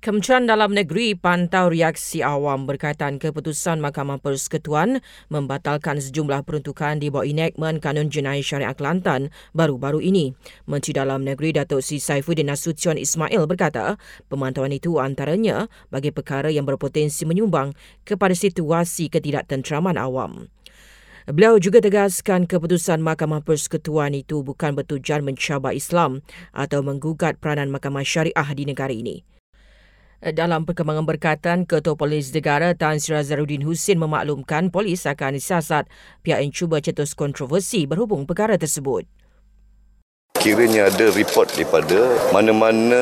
Kementerian Dalam Negeri pantau reaksi awam berkaitan keputusan Mahkamah Persekutuan membatalkan sejumlah peruntukan di bawah enactment Kanun Jenayah Syariah Kelantan baru-baru ini. Menteri Dalam Negeri Datuk Sri Saifuddin Nasution Ismail berkata, pemantauan itu antaranya bagi perkara yang berpotensi menyumbang kepada situasi ketidaktenteraman awam. Beliau juga tegaskan keputusan Mahkamah Persekutuan itu bukan bertujuan mencabar Islam atau menggugat peranan Mahkamah Syariah di negara ini. Dalam perkembangan berkatan, Ketua Polis Negara Tan Sri Azharuddin Hussein memaklumkan polis akan disiasat pihak yang cuba cetus kontroversi berhubung perkara tersebut. Kiranya ada report daripada mana-mana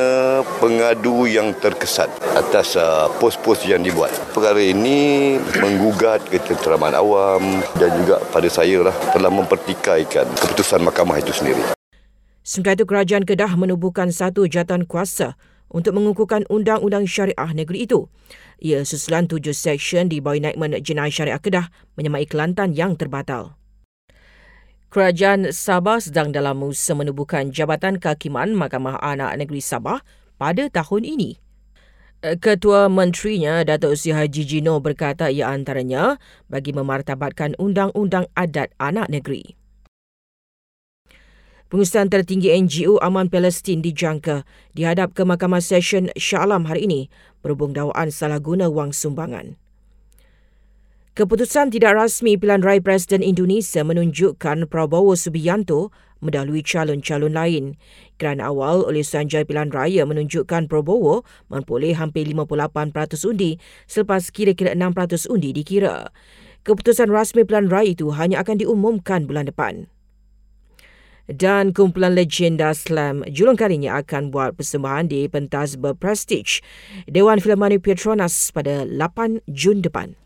pengadu yang terkesan atas uh, pos-pos yang dibuat. Perkara ini menggugat ketenteraman awam dan juga pada saya lah telah mempertikaikan keputusan mahkamah itu sendiri. Sementara itu, Kerajaan Kedah menubuhkan satu jatuhan kuasa untuk mengukuhkan undang-undang syariah negeri itu. Ia susulan tujuh seksyen di bawah enactment jenayah syariah Kedah menyamai Kelantan yang terbatal. Kerajaan Sabah sedang dalam usaha menubuhkan Jabatan Kehakiman Mahkamah Anak Negeri Sabah pada tahun ini. Ketua Menterinya Datuk Sri Haji Jino berkata ia antaranya bagi memartabatkan Undang-Undang Adat Anak Negeri. Pengurusan tertinggi NGO Aman Palestin dijangka dihadap ke Mahkamah Session Shah Alam hari ini berhubung dakwaan salah guna wang sumbangan. Keputusan tidak rasmi pilihan raya Presiden Indonesia menunjukkan Prabowo Subianto mendahului calon-calon lain. Kerana awal oleh Sanjay Pilihan Raya menunjukkan Prabowo memperoleh hampir 58% undi selepas kira-kira 6% undi dikira. Keputusan rasmi pilihan raya itu hanya akan diumumkan bulan depan dan kumpulan legenda slam julung kalinya akan buat persembahan di pentas berprestige Dewan Philharmonic Petronas pada 8 Jun depan.